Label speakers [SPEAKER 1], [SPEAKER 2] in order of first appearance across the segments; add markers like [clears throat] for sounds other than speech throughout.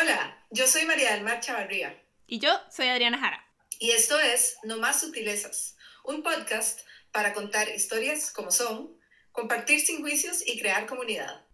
[SPEAKER 1] Hola, yo soy María del Mar Chavarría.
[SPEAKER 2] Y yo soy Adriana Jara.
[SPEAKER 1] Y esto es No Más Sutilezas, un podcast para contar historias como son, compartir sin juicios y crear comunidad.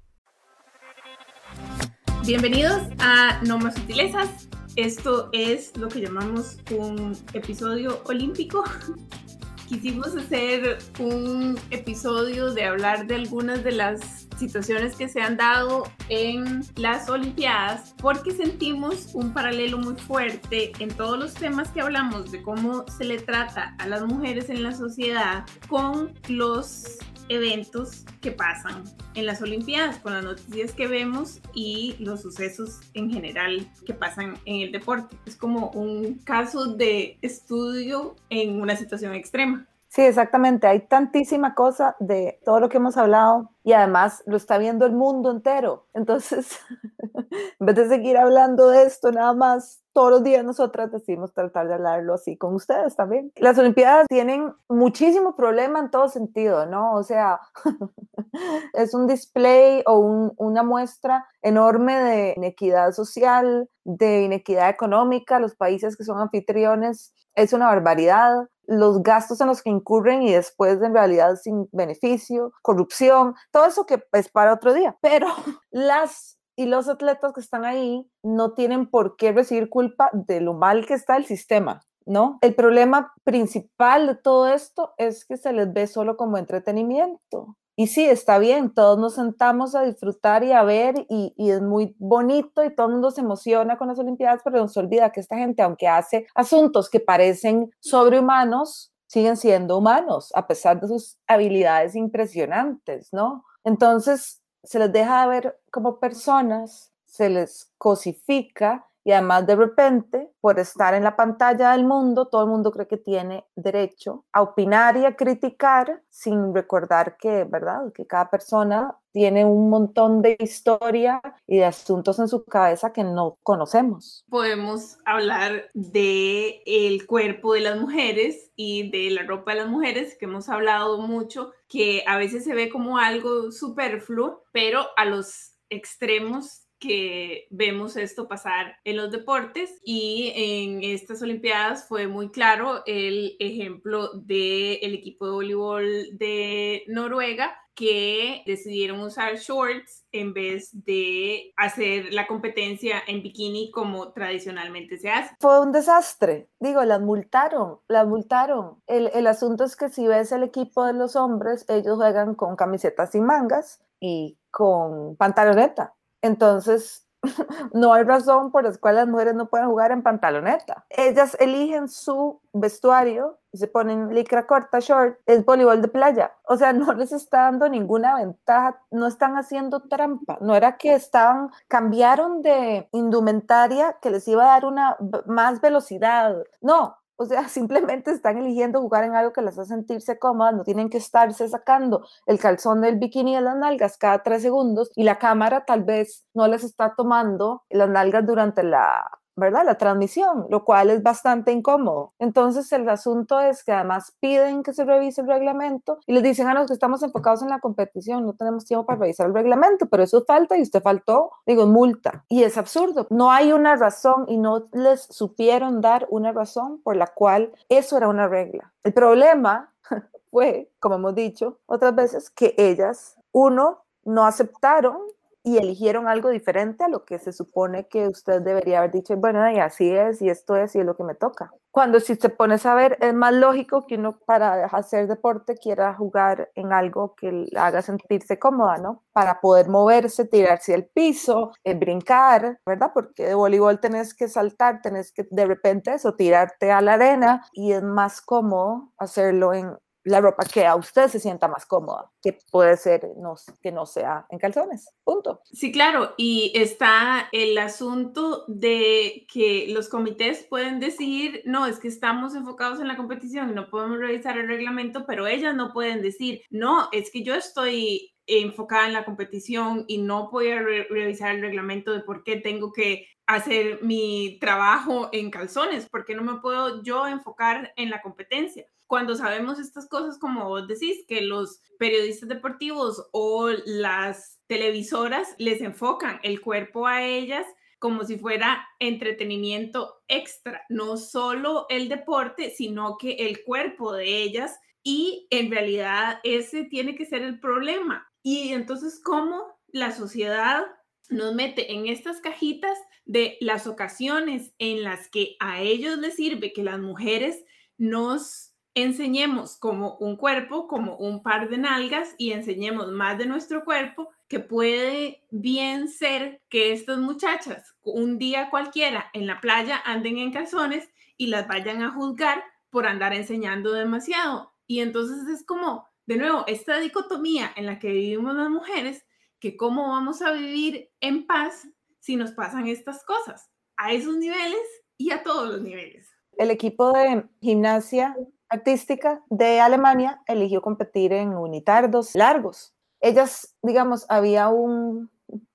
[SPEAKER 2] Bienvenidos a No Más Sutilezas. Esto es lo que llamamos un episodio olímpico. [laughs] Quisimos hacer un episodio de hablar de algunas de las situaciones que se han dado en las Olimpiadas porque sentimos un paralelo muy fuerte en todos los temas que hablamos de cómo se le trata a las mujeres en la sociedad con los eventos que pasan en las Olimpiadas, con las noticias que vemos y los sucesos en general que pasan en el deporte. Es como un caso de estudio en una situación extrema.
[SPEAKER 3] Sí, exactamente. Hay tantísima cosa de todo lo que hemos hablado y además lo está viendo el mundo entero. Entonces, [laughs] en vez de seguir hablando de esto nada más, todos los días nosotras decidimos tratar de hablarlo así con ustedes también. Las Olimpiadas tienen muchísimo problema en todo sentido, ¿no? O sea, [laughs] es un display o una muestra enorme de inequidad social, de inequidad económica. Los países que son anfitriones es una barbaridad los gastos en los que incurren y después en realidad sin beneficio, corrupción, todo eso que es para otro día. [laughs] Pero las y los atletas que están ahí no tienen por qué recibir culpa de lo mal que está el sistema. ¿No? El problema principal de todo esto es que se les ve solo como entretenimiento. Y sí, está bien, todos nos sentamos a disfrutar y a ver y, es muy bonito y todo el mundo se emociona con las Olimpiadas, pero no se olvida que esta gente, aunque hace asuntos que parecen sobrehumanos, siguen siendo humanos a pesar de sus habilidades impresionantes, ¿no? Entonces, se les deja de ver como personas, se les cosifica y además de repente, por estar en la pantalla del mundo, todo el mundo cree que tiene derecho a opinar y a criticar sin recordar que, ¿verdad? Que cada persona tiene un montón de historia y de asuntos en su cabeza que no conocemos.
[SPEAKER 2] Podemos hablar de el cuerpo de las mujeres y de la ropa de las mujeres, que hemos hablado mucho, que a veces se ve como algo superfluo, pero a los extremos que vemos esto pasar en los deportes y en estas Olimpiadas fue muy claro el ejemplo del el equipo de voleibol de Noruega que decidieron usar shorts en vez de hacer la competencia en bikini como tradicionalmente se hace.
[SPEAKER 3] Fue un desastre, digo, las multaron, las multaron. El, el asunto es que si ves el equipo de los hombres, ellos juegan con camisetas sin mangas y con pantaloneta entonces, [laughs] no hay razón por la cual las mujeres no pueden jugar en pantaloneta. Ellas eligen su vestuario y se ponen licra corta, short, es voleibol de playa. O sea, no les está dando ninguna ventaja, no están haciendo trampa. No era que estaban, cambiaron de indumentaria que les iba a dar una más velocidad. No, o sea, [laughs] simplemente están eligiendo jugar en algo que les hace sentirse cómodas, no tienen que estarse sacando el calzón del bikini de las nalgas cada tres segundos y la cámara tal vez no les está tomando las nalgas durante la ¿verdad? La transmisión, lo cual es bastante incómodo. Entonces, el asunto es que además piden que se revise el reglamento y les dicen a los que estamos enfocados en la competición, no tenemos tiempo para revisar el reglamento, pero eso falta y usted faltó, digo, multa. Y es absurdo. No hay una razón y no les supieron dar una razón por la cual eso era una regla. El problema [laughs] fue, como hemos dicho otras veces, que ellas, uno, no aceptaron y eligieron algo diferente a lo que se supone que usted debería haber dicho, bueno, y así es, y esto es, y es lo que me toca. Cuando si se pone a ver, es más lógico que uno para hacer deporte quiera jugar en algo que haga sentirse cómoda, ¿no? Para poder moverse, tirarse al piso, eh, brincar, ¿verdad? Porque de voleibol tenés que saltar, tenés que de repente eso, tirarte a la arena y es más cómodo hacerlo en, la ropa que a usted se sienta más cómoda, que puede ser no, que no sea en calzones. Punto.
[SPEAKER 2] Sí, claro. Y está el asunto de que los comités pueden decir, no, es que estamos enfocados en la competición, no podemos revisar el reglamento, pero ellas no pueden decir, no, es que yo estoy enfocada en la competición y no voy a revisar el reglamento de por qué tengo que hacer mi trabajo en calzones, porque no me puedo yo enfocar en la competencia cuando sabemos estas cosas, como vos decís, que los periodistas deportivos o las televisoras les enfocan el cuerpo a ellas como si fuera entretenimiento extra, no solo el deporte, sino que el cuerpo de ellas y en realidad ese tiene que ser el problema. Y entonces, ¿cómo la sociedad nos mete en estas cajitas de las ocasiones en las que a ellos les sirve que las mujeres nos enseñemos como un cuerpo, como un par de nalgas y enseñemos más de nuestro cuerpo, que puede bien ser que estas muchachas un día cualquiera en la playa anden en calzones y las vayan a juzgar por andar enseñando demasiado. Y entonces es como, de nuevo, esta dicotomía en la que vivimos las mujeres, que cómo vamos a vivir en paz si nos pasan estas cosas, a esos niveles y a todos los niveles.
[SPEAKER 3] El equipo de gimnasia artística de Alemania eligió competir en unitardos largos. Ellas, digamos, había un,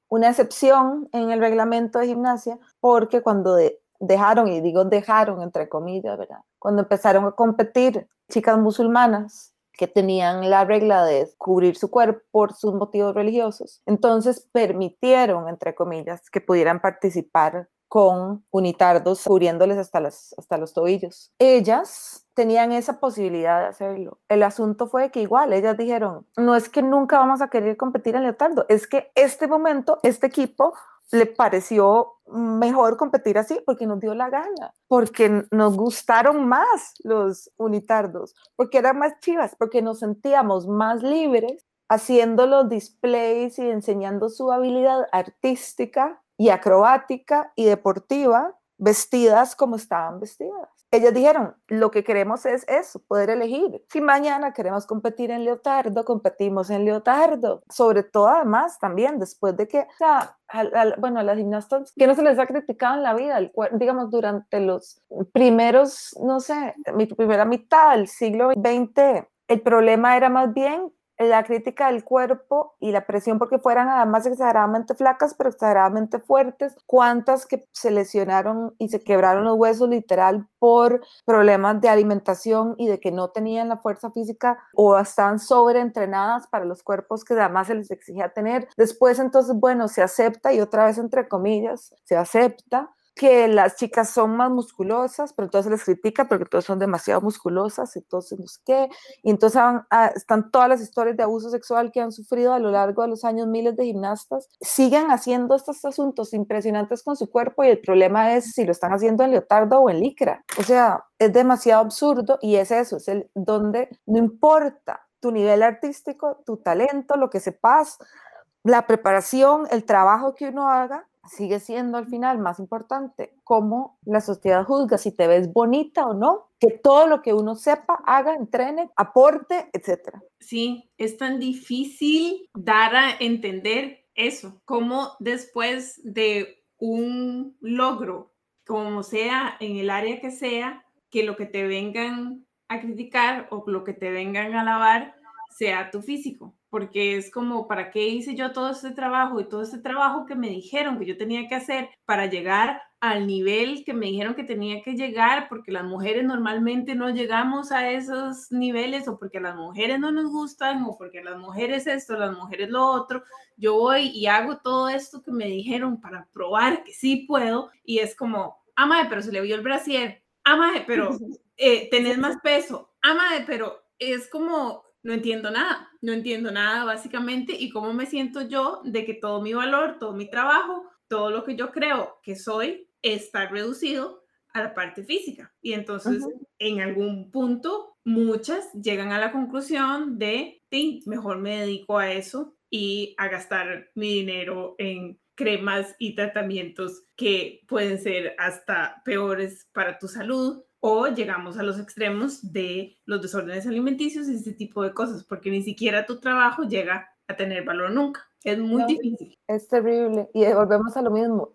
[SPEAKER 3] una excepción en el reglamento de gimnasia porque cuando dejaron, y digo dejaron entre comillas, ¿verdad? Cuando empezaron a competir chicas musulmanas que tenían la regla de cubrir su cuerpo por sus motivos religiosos, entonces permitieron, entre comillas, que pudieran participar con unitardos cubriéndoles hasta, las, hasta los tobillos. Ellas tenían esa posibilidad de hacerlo. El asunto fue que igual ellas dijeron, no es que nunca vamos a querer competir en leotardo, es que este momento, este equipo le pareció mejor competir así porque nos dio la gana, porque nos gustaron más los unitardos, porque eran más chivas, porque nos sentíamos más libres haciendo los displays y enseñando su habilidad artística y acrobática y deportiva vestidas como estaban vestidas. Ellas dijeron, lo que queremos es eso, poder elegir. Si mañana queremos competir en leotardo, competimos en leotardo. Sobre todo además también después de que, o sea, bueno, a las gimnastas que no se les ha criticado en la vida, digamos, durante los primeros, no sé, mi primera mitad del siglo XX, el problema era más bien la crítica del cuerpo y la presión porque fueran además exageradamente flacas, pero exageradamente fuertes, cuántas que se lesionaron y se quebraron los huesos literal por problemas de alimentación y de que no tenían la fuerza física o estaban sobreentrenadas para los cuerpos que además se les exigía tener. Después entonces, bueno, se acepta y otra vez entre comillas, se acepta que las chicas son más musculosas, pero entonces les critica porque todas son demasiado musculosas, entonces no sé qué, y entonces están todas las historias de abuso sexual que han sufrido a lo largo de los años miles de gimnastas, siguen haciendo estos asuntos impresionantes con su cuerpo y el problema es si lo están haciendo en leotardo o en licra, o sea, es demasiado absurdo y es eso, es el donde no importa tu nivel artístico, tu talento, lo que sepas, la preparación, el trabajo que uno haga, sigue siendo al final más importante cómo la sociedad juzga si te ves bonita o no, que todo lo que uno sepa, haga, entrene, aporte, etc.
[SPEAKER 2] Sí, es tan difícil dar a entender eso, como después de un logro, como sea en el área que sea, que lo que te vengan a criticar o lo que te vengan a alabar sea tu físico porque es como, ¿para qué hice yo todo este trabajo y todo este trabajo que me dijeron que yo tenía que hacer para llegar al nivel que me dijeron que tenía que llegar? Porque las mujeres normalmente no llegamos a esos niveles o porque las mujeres no nos gustan o porque las mujeres esto, las mujeres lo otro. Yo voy y hago todo esto que me dijeron para probar que sí puedo y es como, ama, pero se le vio el brasier, ama, pero [laughs] eh, tenés más peso, ama, pero es como no entiendo nada, no entiendo nada básicamente y cómo me siento yo de que todo mi valor, todo mi trabajo, todo lo que yo creo que soy está reducido a la parte física. Y entonces en algún punto muchas llegan a la conclusión de, sí, mejor me dedico a eso y a gastar mi dinero en cremas y tratamientos que pueden ser hasta peores para tu salud o llegamos a los extremos de los desórdenes alimenticios y ese tipo de cosas, porque ni siquiera tu trabajo llega a tener valor nunca. Es muy difícil.
[SPEAKER 3] Es terrible. Y volvemos a lo mismo.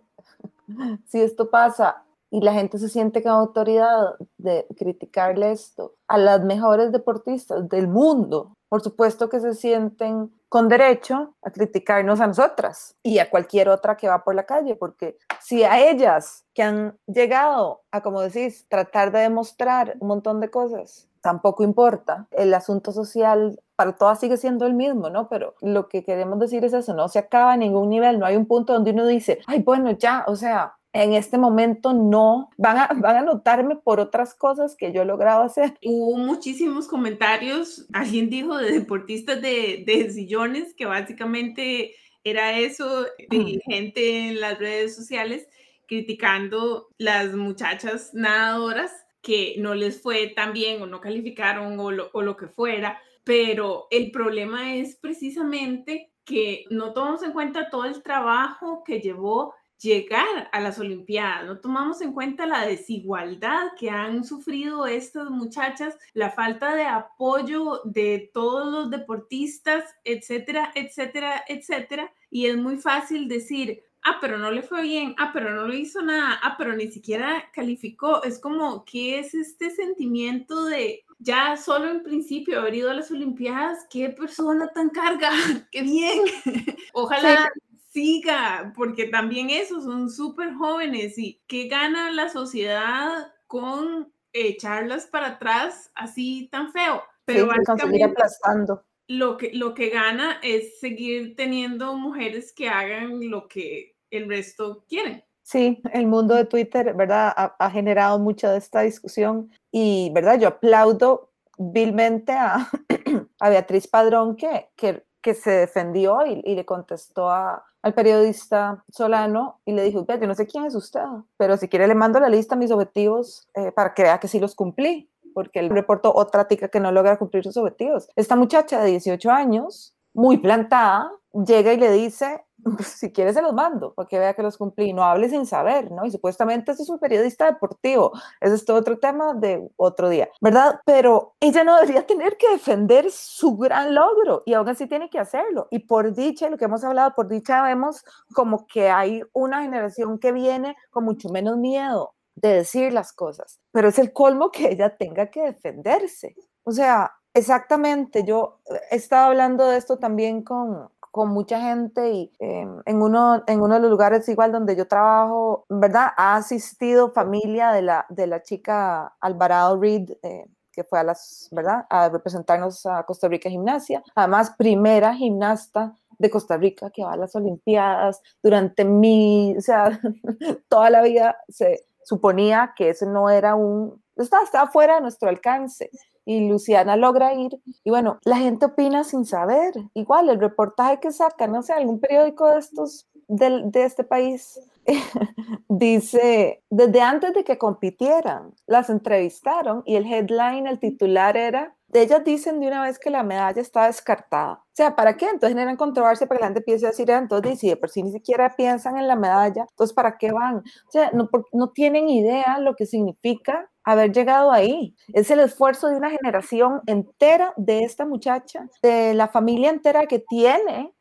[SPEAKER 3] [laughs] si esto pasa y la gente se siente con autoridad de criticarle esto a las mejores deportistas del mundo, por supuesto que se sienten con derecho a criticarnos a nosotras y a cualquier otra que va por la calle, porque si a ellas que han llegado a, como decís, tratar de demostrar un montón de cosas, tampoco importa, el asunto social para todas sigue siendo el mismo, ¿no? Pero lo que queremos decir es eso, no se acaba a ningún nivel, no hay un punto donde uno dice, ay, bueno, ya, o sea, en este momento no van a, [laughs] van a notarme por otras cosas que yo he logrado hacer.
[SPEAKER 2] Hubo muchísimos comentarios, alguien dijo de deportistas de, de sillones, que básicamente era eso, de gente en las redes sociales criticando las muchachas nadadoras que no les fue tan bien o no calificaron o lo, o lo que fuera, pero el problema es precisamente que no tomamos en cuenta todo el trabajo que llevó llegar a las Olimpiadas. No tomamos en cuenta la desigualdad que han sufrido estas muchachas, la falta de apoyo de todos los deportistas, etcétera, etcétera, etcétera. Y es muy fácil decir, ah, pero no le fue bien, ah, pero no lo hizo nada, ah, pero ni siquiera calificó. Es como, ¿qué es este sentimiento de ya solo en principio haber ido a las Olimpiadas? ¿Qué persona tan carga? [laughs] ¡Qué bien! [laughs] Ojalá siga, porque también esos son súper jóvenes y ¿qué gana la sociedad con echarlas para atrás así tan feo?
[SPEAKER 3] Pero sí, aplastando.
[SPEAKER 2] Lo que, lo que gana es seguir teniendo mujeres que hagan lo que el resto quiere.
[SPEAKER 3] Sí, el mundo de Twitter, ¿verdad? Ha, generado mucha de esta discusión y, ¿verdad? Yo aplaudo vilmente a, [clears throat] a Beatriz Padrón que, que, que se defendió y, le contestó al periodista Solano y le dijo, yo no sé quién es usted, pero si quiere le mando la lista de mis objetivos eh, para que vea que sí los cumplí, porque él reportó otra tica que no logra cumplir sus objetivos. Esta muchacha de 18 años, muy plantada, llega y le dice, si quieres se los mando, para que vea que los cumplí, no hable sin saber, ¿no? Y supuestamente es un periodista deportivo, ese es todo otro tema de otro día, ¿verdad? Pero ella no debería tener que defender su gran logro y aún así tiene que hacerlo. Y por dicha, lo que hemos hablado, por dicha vemos como que hay una generación que viene con mucho menos miedo de decir las cosas, pero es el colmo que ella tenga que defenderse. O sea, exactamente, yo he estado hablando de esto también con, con mucha gente y em, en, uno, en uno de los lugares igual donde yo trabajo, ¿verdad? Ha asistido familia de la, de la chica Alvarado Reed. Eh, que fue a las, ¿verdad? A representarnos a Costa Rica Gimnasia. Además, primera gimnasta de Costa Rica que va a las Olimpiadas durante mi, o sea, [laughs] toda la vida se suponía que eso no era un, estaba, estaba fuera de nuestro alcance y Luciana logra ir. Y bueno, la gente opina sin saber. Igual, el reportaje que saca, no sé, algún periódico de estos, de, de este país, [laughs] dice, desde antes de que compitieran, las entrevistaron y el headline, el titular era ellas dicen de una vez que la medalla está descartada. O sea, ¿para qué? Entonces generan controversia para que la gente a decir, ah, entonces, si de por sí ni siquiera piensan en la medalla, entonces, ¿para qué van? O sea, no, no tienen idea lo que significa haber llegado ahí. Es el esfuerzo de una generación entera de esta muchacha, de la familia entera que tiene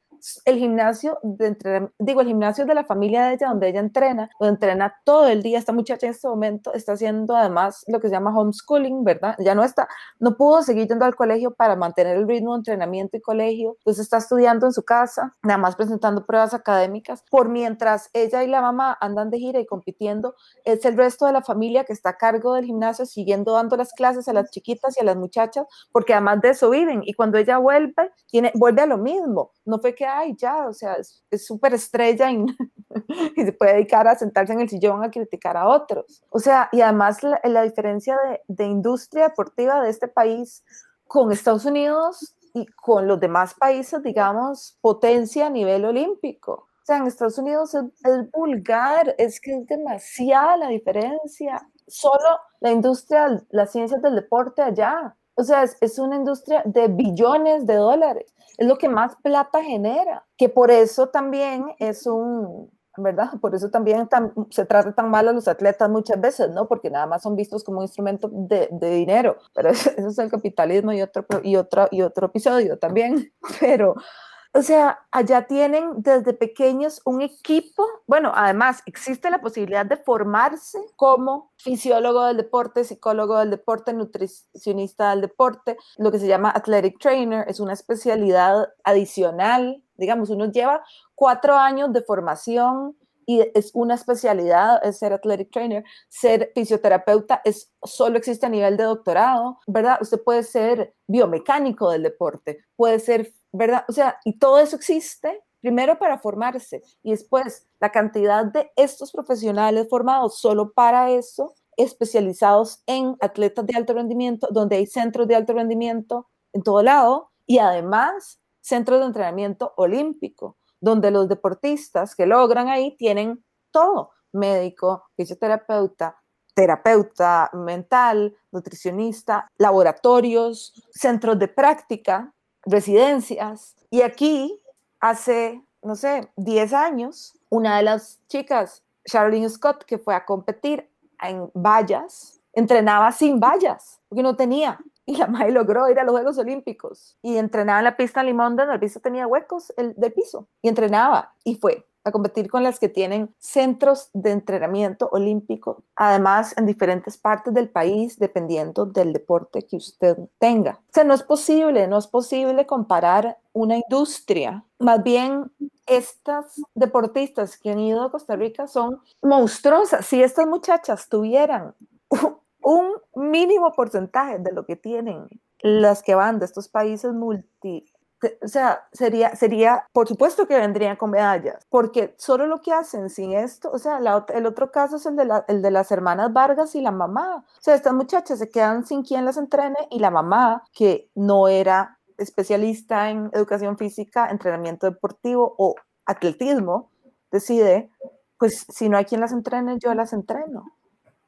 [SPEAKER 3] el gimnasio, de digo, el gimnasio de la familia de ella, donde ella entrena, donde entrena todo el día. Esta muchacha en este momento está haciendo además lo que se llama homeschooling, ¿verdad? Ya no está, no pudo seguir yendo al colegio para mantener el ritmo de entrenamiento y colegio, entonces está estudiando en su casa, nada más presentando pruebas académicas, por mientras ella y la mamá andan de gira y compitiendo, es el resto de la familia que está a cargo del gimnasio, siguiendo dando las clases a las chiquitas y a las muchachas, porque además de eso viven, y cuando ella vuelve, tiene, vuelve a lo mismo, no fue que ay, ya, o sea, es súper estrella y, [laughs] y, se puede dedicar a sentarse en el sillón a criticar a otros. O sea, y además la, la diferencia de, de, industria deportiva de este país con Estados Unidos y con los demás países, digamos, potencia a nivel olímpico. O sea, en Estados Unidos es, es vulgar, es que es demasiada la diferencia. Solo la industria, las ciencias del deporte allá. O sea, es, es una industria de billones de dólares es lo que más plata genera, que por eso también es un, ¿verdad? Por eso también se trata tan mal a los atletas muchas veces, ¿no? Porque nada más son vistos como un instrumento de, dinero, pero [laughs] eso, es el capitalismo y otro, y, otro, y otro episodio también, [laughs] pero o sea, allá tienen desde pequeños un equipo. Bueno, además existe la posibilidad de formarse como fisiólogo del deporte, psicólogo del deporte, nutricionista del deporte, lo que se llama athletic trainer, es una especialidad adicional. Digamos, uno lleva cuatro años de formación y es una especialidad es ser athletic trainer, ser fisioterapeuta es solo existe a nivel de doctorado, ¿verdad? Usted puede ser biomecánico del deporte, puede ser, ¿verdad? O sea, y todo eso existe primero para formarse y después la cantidad de estos profesionales formados solo para eso, especializados en atletas de alto rendimiento, donde hay centros de alto rendimiento en todo lado y además centros de entrenamiento olímpico donde los deportistas que logran ahí tienen todo, médico, fisioterapeuta, terapeuta mental, nutricionista, laboratorios, centros de práctica, residencias. Y aquí, hace, no sé, 10 años, una de las chicas, Charlene Scott, que fue a competir en vallas, entrenaba sin vallas, porque no tenía. Y la madre logró ir a los Juegos Olímpicos. Y entrenaba en la pista en Limón, donde el piso tenía huecos el, del piso. Y entrenaba. Y fue a competir con las que tienen centros de entrenamiento olímpico, además en diferentes partes del país, dependiendo del deporte que usted tenga. O sea, no es posible, no es posible comparar una industria. Más bien, estas deportistas que han ido a Costa Rica son monstruosas. Si estas muchachas tuvieran [laughs] un mínimo porcentaje de lo que tienen las que van de estos países multi, o sea, sería, sería, por supuesto que vendrían con medallas, porque solo lo que hacen sin esto, o sea, el otro caso es el de, el de las hermanas Vargas y la mamá. O sea, estas muchachas se quedan sin quien las entrene y la mamá, que no era especialista en educación física, entrenamiento deportivo o atletismo, decide, pues si no hay quien las entrene, yo las entreno.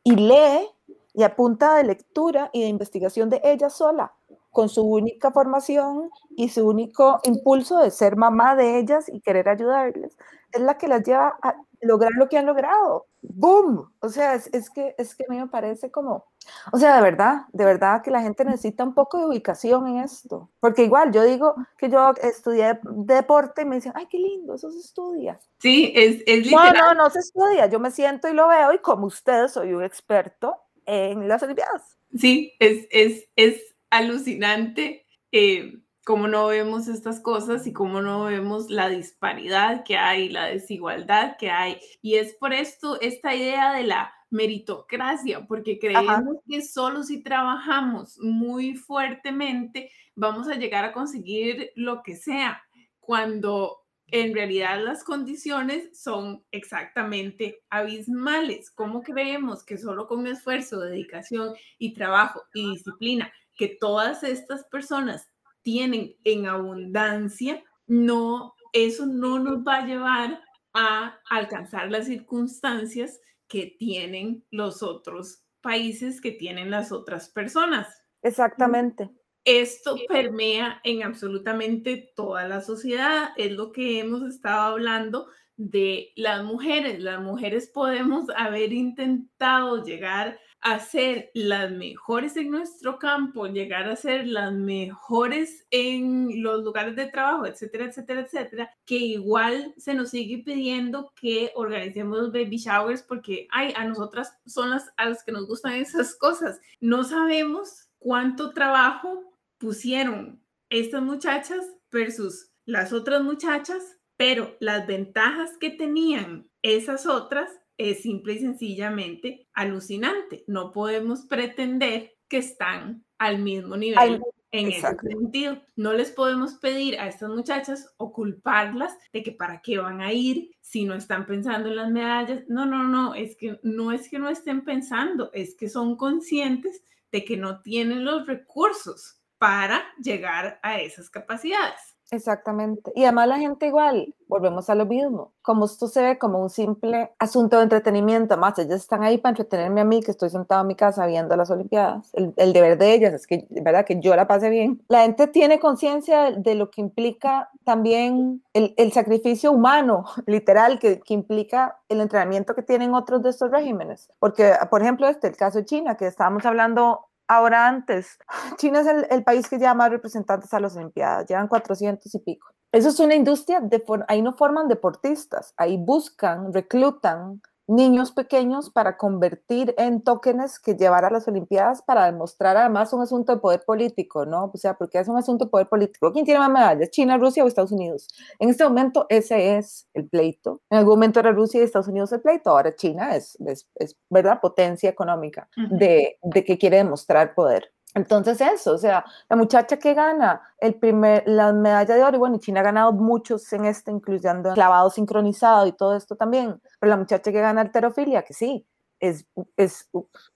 [SPEAKER 3] Y lee y a punta de lectura y de investigación de ella sola, con su única formación y su único impulso de ser mamá de ellas y querer ayudarles, es la que las lleva a lograr lo que han logrado. ¡Boom! O sea, es, que, es que a mí me parece como, o sea, de verdad, de verdad que la gente necesita un poco de ubicación en esto. Porque igual yo digo que yo estudié deporte y me dicen, ay, qué lindo, eso se estudia.
[SPEAKER 2] Sí, es, es
[SPEAKER 3] literal. No, no, no se estudia. Yo me siento y lo veo y como usted soy un experto, en las Olimpiadas.
[SPEAKER 2] Sí, es, es, es alucinante eh, cómo no vemos estas cosas y cómo no vemos la disparidad que hay, la desigualdad que hay. Y es por esto esta idea de la meritocracia, porque creemos que solo si trabajamos muy fuertemente vamos a llegar a conseguir lo que sea, cuando en realidad las condiciones son exactamente abismales. ¿Cómo creemos que solo con esfuerzo, dedicación y trabajo y disciplina que todas estas personas tienen en abundancia, no, eso no nos va a llevar a alcanzar las circunstancias que tienen los otros países, que tienen las otras personas?
[SPEAKER 3] Exactamente.
[SPEAKER 2] Esto permea en absolutamente toda la sociedad. Es lo que hemos estado hablando de las mujeres. Las mujeres podemos haber intentado llegar a ser las mejores en nuestro campo, llegar a ser las mejores en los lugares de trabajo, etcétera, etcétera, etcétera, que igual se nos sigue pidiendo que organicemos baby showers porque, ay, a nosotras son las a las que nos gustan esas cosas. No sabemos cuánto trabajo pusieron estas muchachas versus las otras muchachas, pero las ventajas que tenían esas otras es simple y sencillamente alucinante. No podemos pretender que están al mismo nivel. en ese sentido, no les podemos pedir a estas muchachas o culparlas de que para qué van a ir si no están pensando en las medallas. No, no, no, es que no es que no estén pensando, es que son conscientes de que no tienen los recursos para llegar a esas capacidades.
[SPEAKER 3] Exactamente. Y además la gente igual, volvemos a lo mismo, como esto se ve como un simple asunto de entretenimiento, más ellas están ahí para entretenerme a mí, que estoy sentado en mi casa viendo las Olimpiadas. El, deber de ellas es que, verdad, que yo la pase bien. La gente tiene conciencia de, lo que implica también el, el sacrificio humano, [laughs] literal, que, que, implica el entrenamiento que tienen otros de estos regímenes. Porque, por ejemplo, este, el caso de China, que estábamos hablando Ahora antes, [laughs] China es el, país que lleva más representantes a las Olimpiadas, llevan 400 y pico. Eso es una industria, de, ahí no forman deportistas, ahí buscan, reclutan niños pequeños para convertir en tokens que llevar a las Olimpiadas para demostrar además un asunto de poder político, ¿no? O sea, porque es un asunto de poder político. ¿Quién tiene más medallas? ¿China, Rusia o Estados Unidos? En este momento ese es el pleito. En algún momento era Rusia y Estados Unidos el pleito, ahora China es, es, es ¿verdad? Potencia económica de, de que quiere demostrar poder. Entonces eso, o sea, la muchacha que gana el primer, la medalla de oro, y bueno, China ha ganado muchos en este, incluyendo clavado sincronizado y todo esto también, pero la muchacha que gana alterofilia, que sí, es, es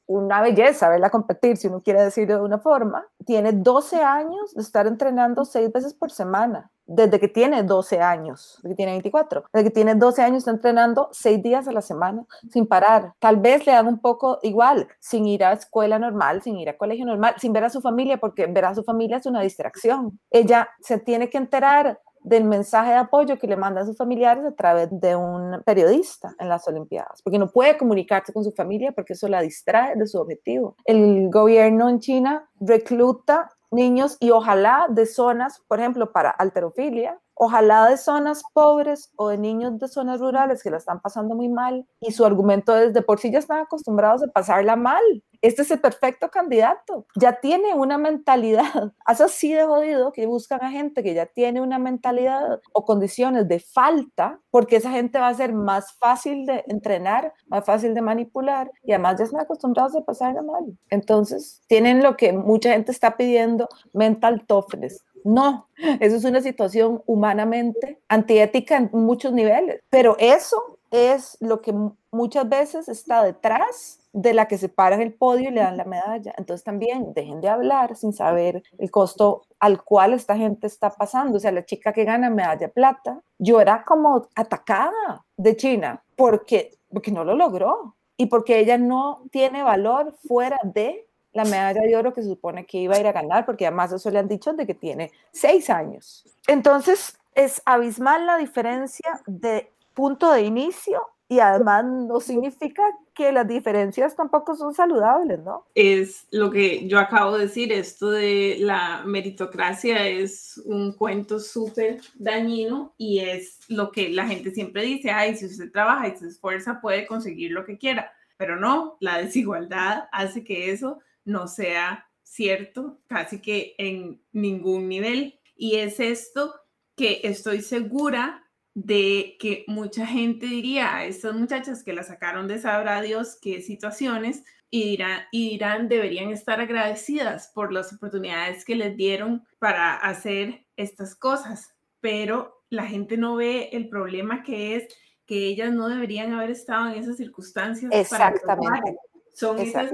[SPEAKER 3] una belleza verla competir, si uno quiere decirlo de una forma, tiene 12 años de estar entrenando seis veces por semana, desde que tiene 12 años, desde que tiene 24, desde que tiene 12 años está entrenando seis días a la semana sin parar. Tal vez le dan un poco igual, sin ir a escuela normal, sin ir a colegio normal, sin ver a su familia, porque ver a su familia es una distracción. Ella se tiene que enterar del mensaje de apoyo que le mandan sus familiares a través de un periodista en las Olimpiadas, porque no puede comunicarse con su familia porque eso la distrae de su objetivo. El gobierno en China recluta niños y ojalá de zonas, por ejemplo, para alterofilia, ojalá de zonas pobres o de niños de zonas rurales que la están pasando muy mal y su argumento es de por sí ya están acostumbrados a pasarla mal. Este es el perfecto candidato. Ya tiene una mentalidad. [laughs] Es así de jodido que buscan a gente que ya tiene una mentalidad o condiciones de falta porque esa gente va a ser más fácil de entrenar, más fácil de manipular y además ya están acostumbrados a pasarla mal. Entonces tienen lo que mucha gente está pidiendo, mental toughness no, eso es una situación humanamente antiética en muchos niveles, pero eso es lo que muchas veces está detrás de la que se para el podio y le dan la medalla. Entonces también dejen de hablar sin saber el costo al cual esta gente está pasando. O sea, la chica que gana medalla plata llora como atacada de China porque, porque no lo logró y porque ella no tiene valor fuera de la medalla de oro que se supone que iba a ir a ganar, porque además eso le han dicho de que tiene seis años. Entonces, es abismal la diferencia de punto de inicio y además no significa que las diferencias tampoco son saludables, ¿no?
[SPEAKER 2] Es lo que yo acabo de decir, esto de la meritocracia es un cuento súper dañino y es lo que la gente siempre dice, ay, si usted trabaja y se esfuerza puede conseguir lo que quiera, pero no, la desigualdad hace que eso no sea cierto casi que en ningún nivel. Y es esto que estoy segura de que mucha gente diría a estas muchachas que la sacaron de sabrá Dios qué situaciones y dirán, y dirán deberían estar agradecidas por las oportunidades que les dieron para hacer estas cosas, pero la gente no ve el problema que es que ellas no deberían haber estado en esas circunstancias.
[SPEAKER 3] Exactamente.
[SPEAKER 2] Son esas,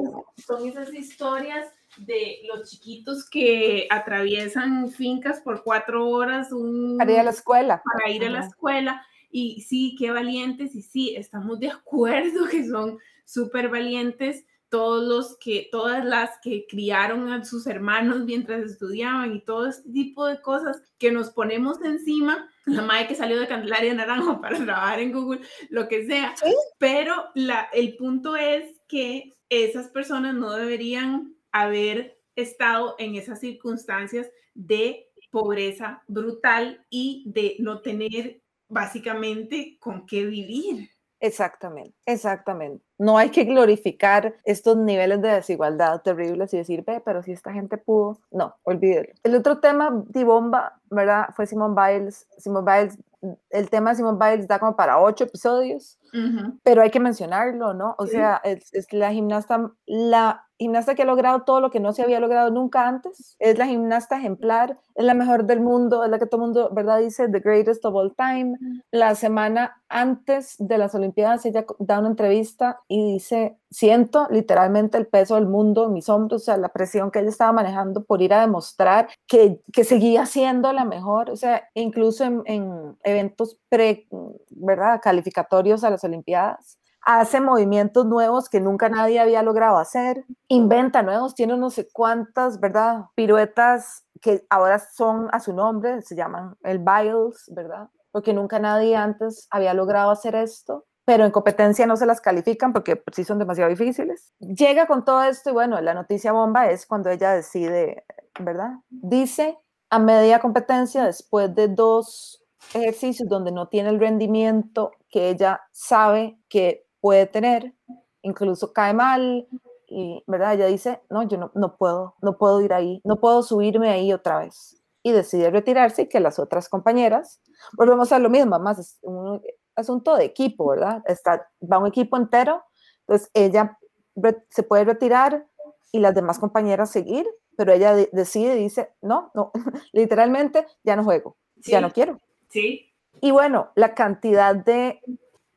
[SPEAKER 2] son esas historias de los chiquitos que atraviesan fincas por cuatro horas un,
[SPEAKER 3] para ir a la escuela.
[SPEAKER 2] Para ir a la escuela. Y sí, qué valientes, y sí, estamos de acuerdo que son súper valientes todos los que, todas las que criaron a sus hermanos mientras estudiaban y todo este tipo de cosas que nos ponemos encima, la madre que salió de Candelaria Naranjo [laughs] para trabajar en Google, lo que sea, pero la, el punto es que esas personas no deberían haber estado en esas circunstancias de pobreza brutal y de no tener básicamente con qué vivir.
[SPEAKER 3] Exactamente, exactamente. No hay que glorificar estos niveles de desigualdad terribles y decir, ve, pero si esta gente pudo, no, olvídelo. El otro tema de bomba, ¿verdad? Fue Simone Biles. Simone Biles, el tema de Simone Biles da como para ocho episodios, pero hay que mencionarlo, ¿no? O sea, es, es la gimnasta, la gimnasta que ha logrado todo lo que no se había logrado nunca antes. Es la gimnasta ejemplar, es la mejor del mundo, es la que todo el mundo, ¿verdad? Dice the greatest of all time. La semana antes de las Olimpiadas ella da una entrevista y dice, siento literalmente el peso del mundo en mis hombros, o sea, la presión que ella estaba manejando por ir a demostrar que, que seguía siendo la mejor, o sea, incluso en, en eventos pre, ¿verdad? Calificatorios a las Olimpiadas hace movimientos nuevos que nunca nadie había logrado hacer, inventa nuevos, tiene no sé cuántas, ¿verdad? Piruetas que ahora son a su nombre, se llaman el Biles, ¿verdad? Porque nunca nadie antes había logrado hacer esto, pero en competencia no se las califican porque sí son demasiado difíciles. Llega con todo esto y bueno, la noticia bomba es cuando ella decide, ¿verdad? Dice a media competencia, después de dos ejercicios donde no tiene el rendimiento que ella sabe que puede tener, incluso cae mal, y verdad ella dice no yo no, no puedo no puedo ir ahí no puedo subirme ahí otra vez y decide retirarse y que las otras compañeras volvemos a lo mismo más es un asunto de equipo verdad está va un equipo entero entonces ella se puede retirar y las demás compañeras seguir pero ella decide dice no no [laughs] literalmente ya no juego ya no quiero
[SPEAKER 2] sí.
[SPEAKER 3] Y bueno la cantidad de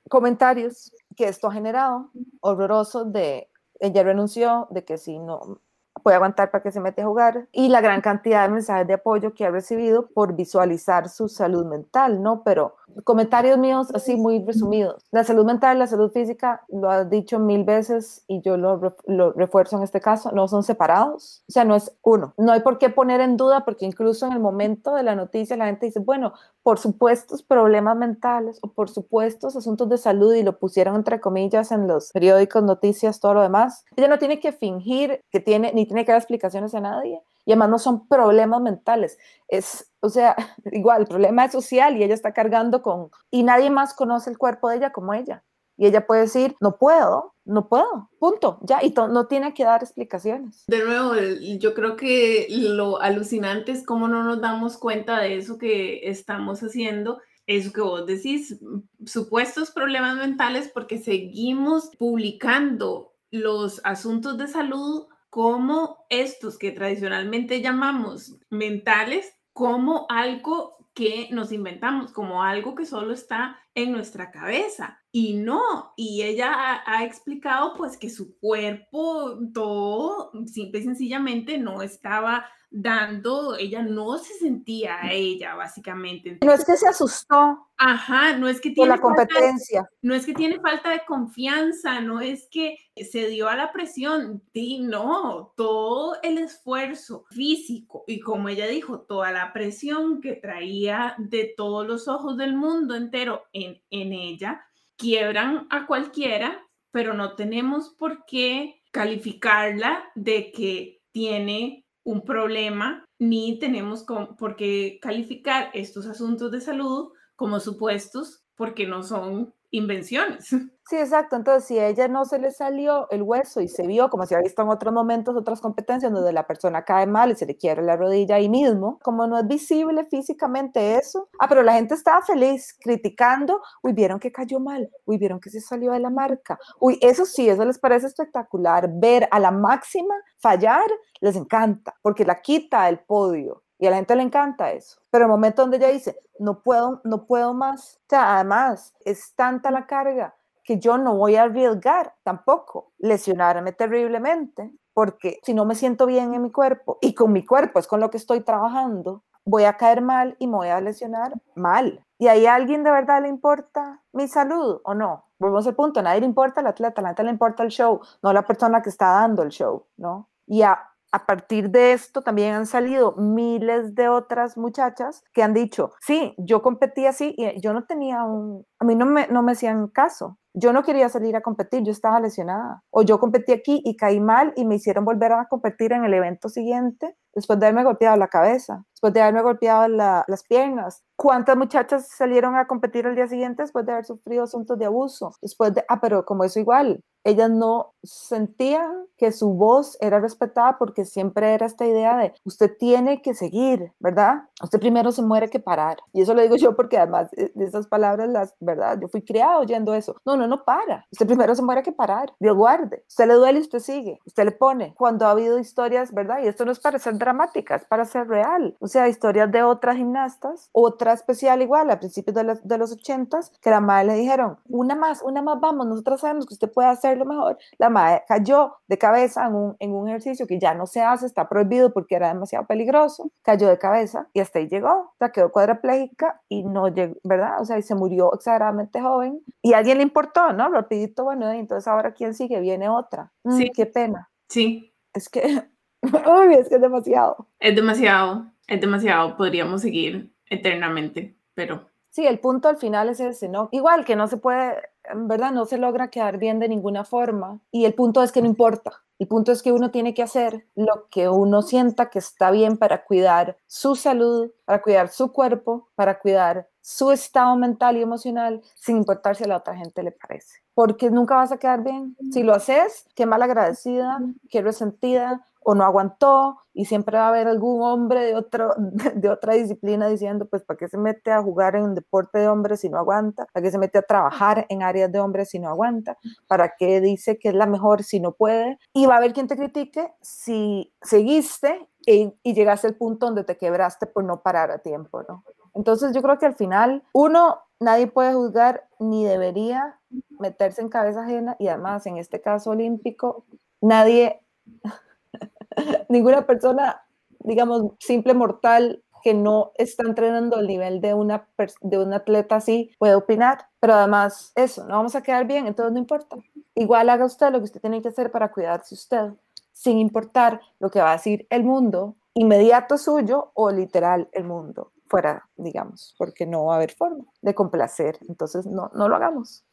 [SPEAKER 3] comentarios que esto ha generado horrorosos de ella renunció, de que si no puede aguantar para que se mete a jugar y la gran cantidad de mensajes de apoyo que ha recibido por visualizar su salud mental, ¿no? Pero comentarios míos así muy resumidos. La salud mental, la salud física, lo has dicho mil veces y yo lo, lo, refuerzo en este caso, no son separados, o sea, no es uno. No hay por qué poner en duda porque incluso en el momento de la noticia la gente dice, bueno, por supuestos problemas mentales o por supuestos asuntos de salud y lo pusieron entre comillas en los periódicos, noticias, todo lo demás. Ella no tiene que fingir que tiene, ni tiene que dar explicaciones a nadie y además no son problemas mentales, es, o sea, [laughs] igual, el problema es social y ella está cargando con, y nadie más conoce el cuerpo de ella como ella. Y ella puede decir, no puedo, no puedo, punto, ya, y no tiene que dar explicaciones.
[SPEAKER 2] De nuevo, yo creo que lo alucinante es cómo no nos damos cuenta de eso que estamos haciendo eso que vos decís, supuestos problemas mentales porque seguimos publicando los asuntos de salud como estos que tradicionalmente llamamos mentales, como algo que nos inventamos, como algo que solo está en nuestra cabeza. Y no, y ella ha, explicado pues que su cuerpo, todo, simple y sencillamente no estaba dando, ella no se sentía ella, básicamente.
[SPEAKER 3] No es que se asustó.
[SPEAKER 2] Ajá, no es que tiene
[SPEAKER 3] la competencia.
[SPEAKER 2] no es que tiene falta de confianza, no es que se dio a la presión, no, todo el esfuerzo físico y como ella dijo, toda la presión que traía de todos los ojos del mundo entero en, en ella, quiebran a cualquiera, pero no tenemos por qué calificarla de que tiene un problema, ni tenemos por qué calificar estos asuntos de salud como supuestos porque no son invenciones. [laughs]
[SPEAKER 3] Sí, exacto. Entonces, si a ella no se le salió el hueso y se vio, como se ha visto en otros momentos, otras competencias, donde la persona cae mal y se le quiere la rodilla ahí mismo, como no es visible físicamente eso, ah, pero la gente estaba feliz criticando, uy, vieron que cayó mal, uy, vieron que se salió de la marca, uy, eso sí, eso les parece espectacular, ver a la máxima fallar, les encanta, porque la quita del podio. Y a la gente le encanta eso. Pero el momento donde ella dice, no puedo, no puedo más, o sea, además es tanta la carga que yo no voy a arriesgar tampoco lesionarme terriblemente, porque si no me siento bien en mi cuerpo y con mi cuerpo es con lo que estoy trabajando, voy a caer mal y me voy a lesionar mal. ¿Y ahí a alguien de verdad le importa mi salud o no? Volvemos al punto, a nadie le importa el atleta, a nadie le importa el show, no la persona que está dando el show, ¿no? Y a a partir de esto también han salido miles de otras muchachas que han dicho, sí, yo competí así y yo no tenía un, a mí no me, no me hacían caso, yo no quería salir a competir, yo estaba lesionada. O yo competí aquí y caí mal y me hicieron volver a competir en el evento siguiente después de haberme golpeado la cabeza, después de haberme golpeado las piernas. ¿Cuántas muchachas salieron a competir el día siguiente después de haber sufrido asuntos de abuso? Después de, ah, pero como eso igual, ellas no sentían que su voz era respetada porque siempre era esta idea de usted tiene que seguir, ¿verdad? Usted primero se muere que parar. Y eso lo digo yo porque además eh, de esas palabras, las, ¿verdad? Yo fui criado oyendo eso. No, no, no para. Usted primero se muere que parar. Dios guarde. Usted le duele y usted sigue. Usted le pone. Cuando ha habido historias, ¿verdad? Y esto no es para ser dramática, es para ser real. O sea, historias de otras gimnastas, otra especial igual a principios de los, de los 80 que la madre le dijeron, una más, una más, vamos, nosotros sabemos que usted puede hacerlo mejor. La madre cayó de cabeza en un, en un ejercicio que ya no se hace, está prohibido porque era demasiado peligroso. Cayó de cabeza y hasta ahí llegó. O sea, quedó cuadraplégica y no llegó, ¿verdad? O sea, y se murió exageradamente joven. Y a alguien le importó, ¿no? Rapidito, bueno, entonces ahora quién sigue, viene otra. Mm, sí. Qué pena.
[SPEAKER 2] Sí.
[SPEAKER 3] Es que, [laughs] [laughs] uy, es que es demasiado.
[SPEAKER 2] Es demasiado, es demasiado. Podríamos seguir eternamente, pero...
[SPEAKER 3] Sí, el punto al final es ese, ¿no? Igual que no se puede ¿verdad? No se logra quedar bien de ninguna forma. Y el punto es que no importa. El punto es que uno tiene que hacer lo que uno sienta que está bien para cuidar su salud, para cuidar su cuerpo, para cuidar su estado mental y emocional, sin importar si a la otra gente le parece. Porque nunca vas a quedar bien. Si lo haces, qué mal agradecida, qué resentida, o no aguantó y siempre va a haber algún hombre de, otro, [laughs] de otra disciplina diciendo, pues, ¿para qué se mete a jugar en un deporte de hombres si no aguanta? ¿Para qué se mete a trabajar en áreas de hombres si no aguanta? ¿Para qué dice que es la mejor si no puede? Y va a haber quien te critique si seguiste y, y llegaste al punto donde te quebraste por no parar a tiempo, ¿no? Entonces yo creo que al final, uno, nadie puede juzgar ni debería meterse en cabeza ajena y además en este caso olímpico, nadie [laughs] ninguna persona, digamos, simple mortal que no está entrenando al nivel de, una de un atleta así puede opinar, pero además eso, no vamos a quedar bien, entonces no importa. Igual haga usted lo que usted tiene que hacer para cuidarse usted, sin importar lo que va a decir el mundo inmediato suyo o literal el mundo fuera, digamos, porque no va a haber forma de complacer, entonces no, no lo hagamos.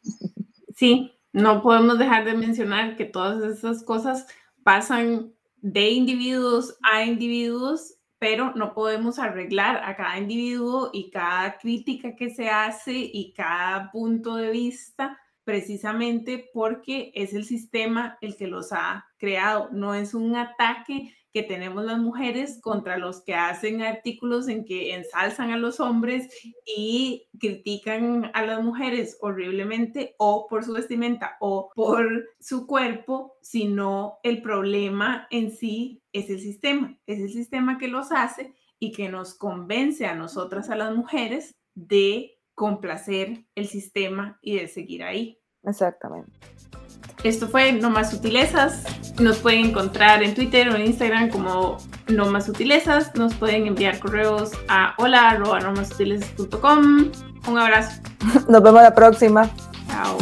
[SPEAKER 2] Sí, no podemos dejar de mencionar que todas esas cosas pasan de individuos a individuos, pero no podemos arreglar a cada individuo y cada crítica que se hace y cada punto de vista precisamente porque es el sistema el que los ha creado, no es un ataque que tenemos las mujeres contra los que hacen artículos en que ensalzan a los hombres y critican a las mujeres horriblemente o por su vestimenta o por su cuerpo, sino el problema en sí es el sistema, es el sistema que los hace y que nos convence a nosotras, a las mujeres, de complacer el sistema y de seguir ahí.
[SPEAKER 3] Exactamente.
[SPEAKER 2] Esto fue No Más Sutilezas. Nos pueden encontrar en Twitter o en Instagram como No Más Sutilezas. Nos pueden enviar correos a hola Un abrazo. [laughs]
[SPEAKER 3] Nos vemos la próxima.
[SPEAKER 2] Chao.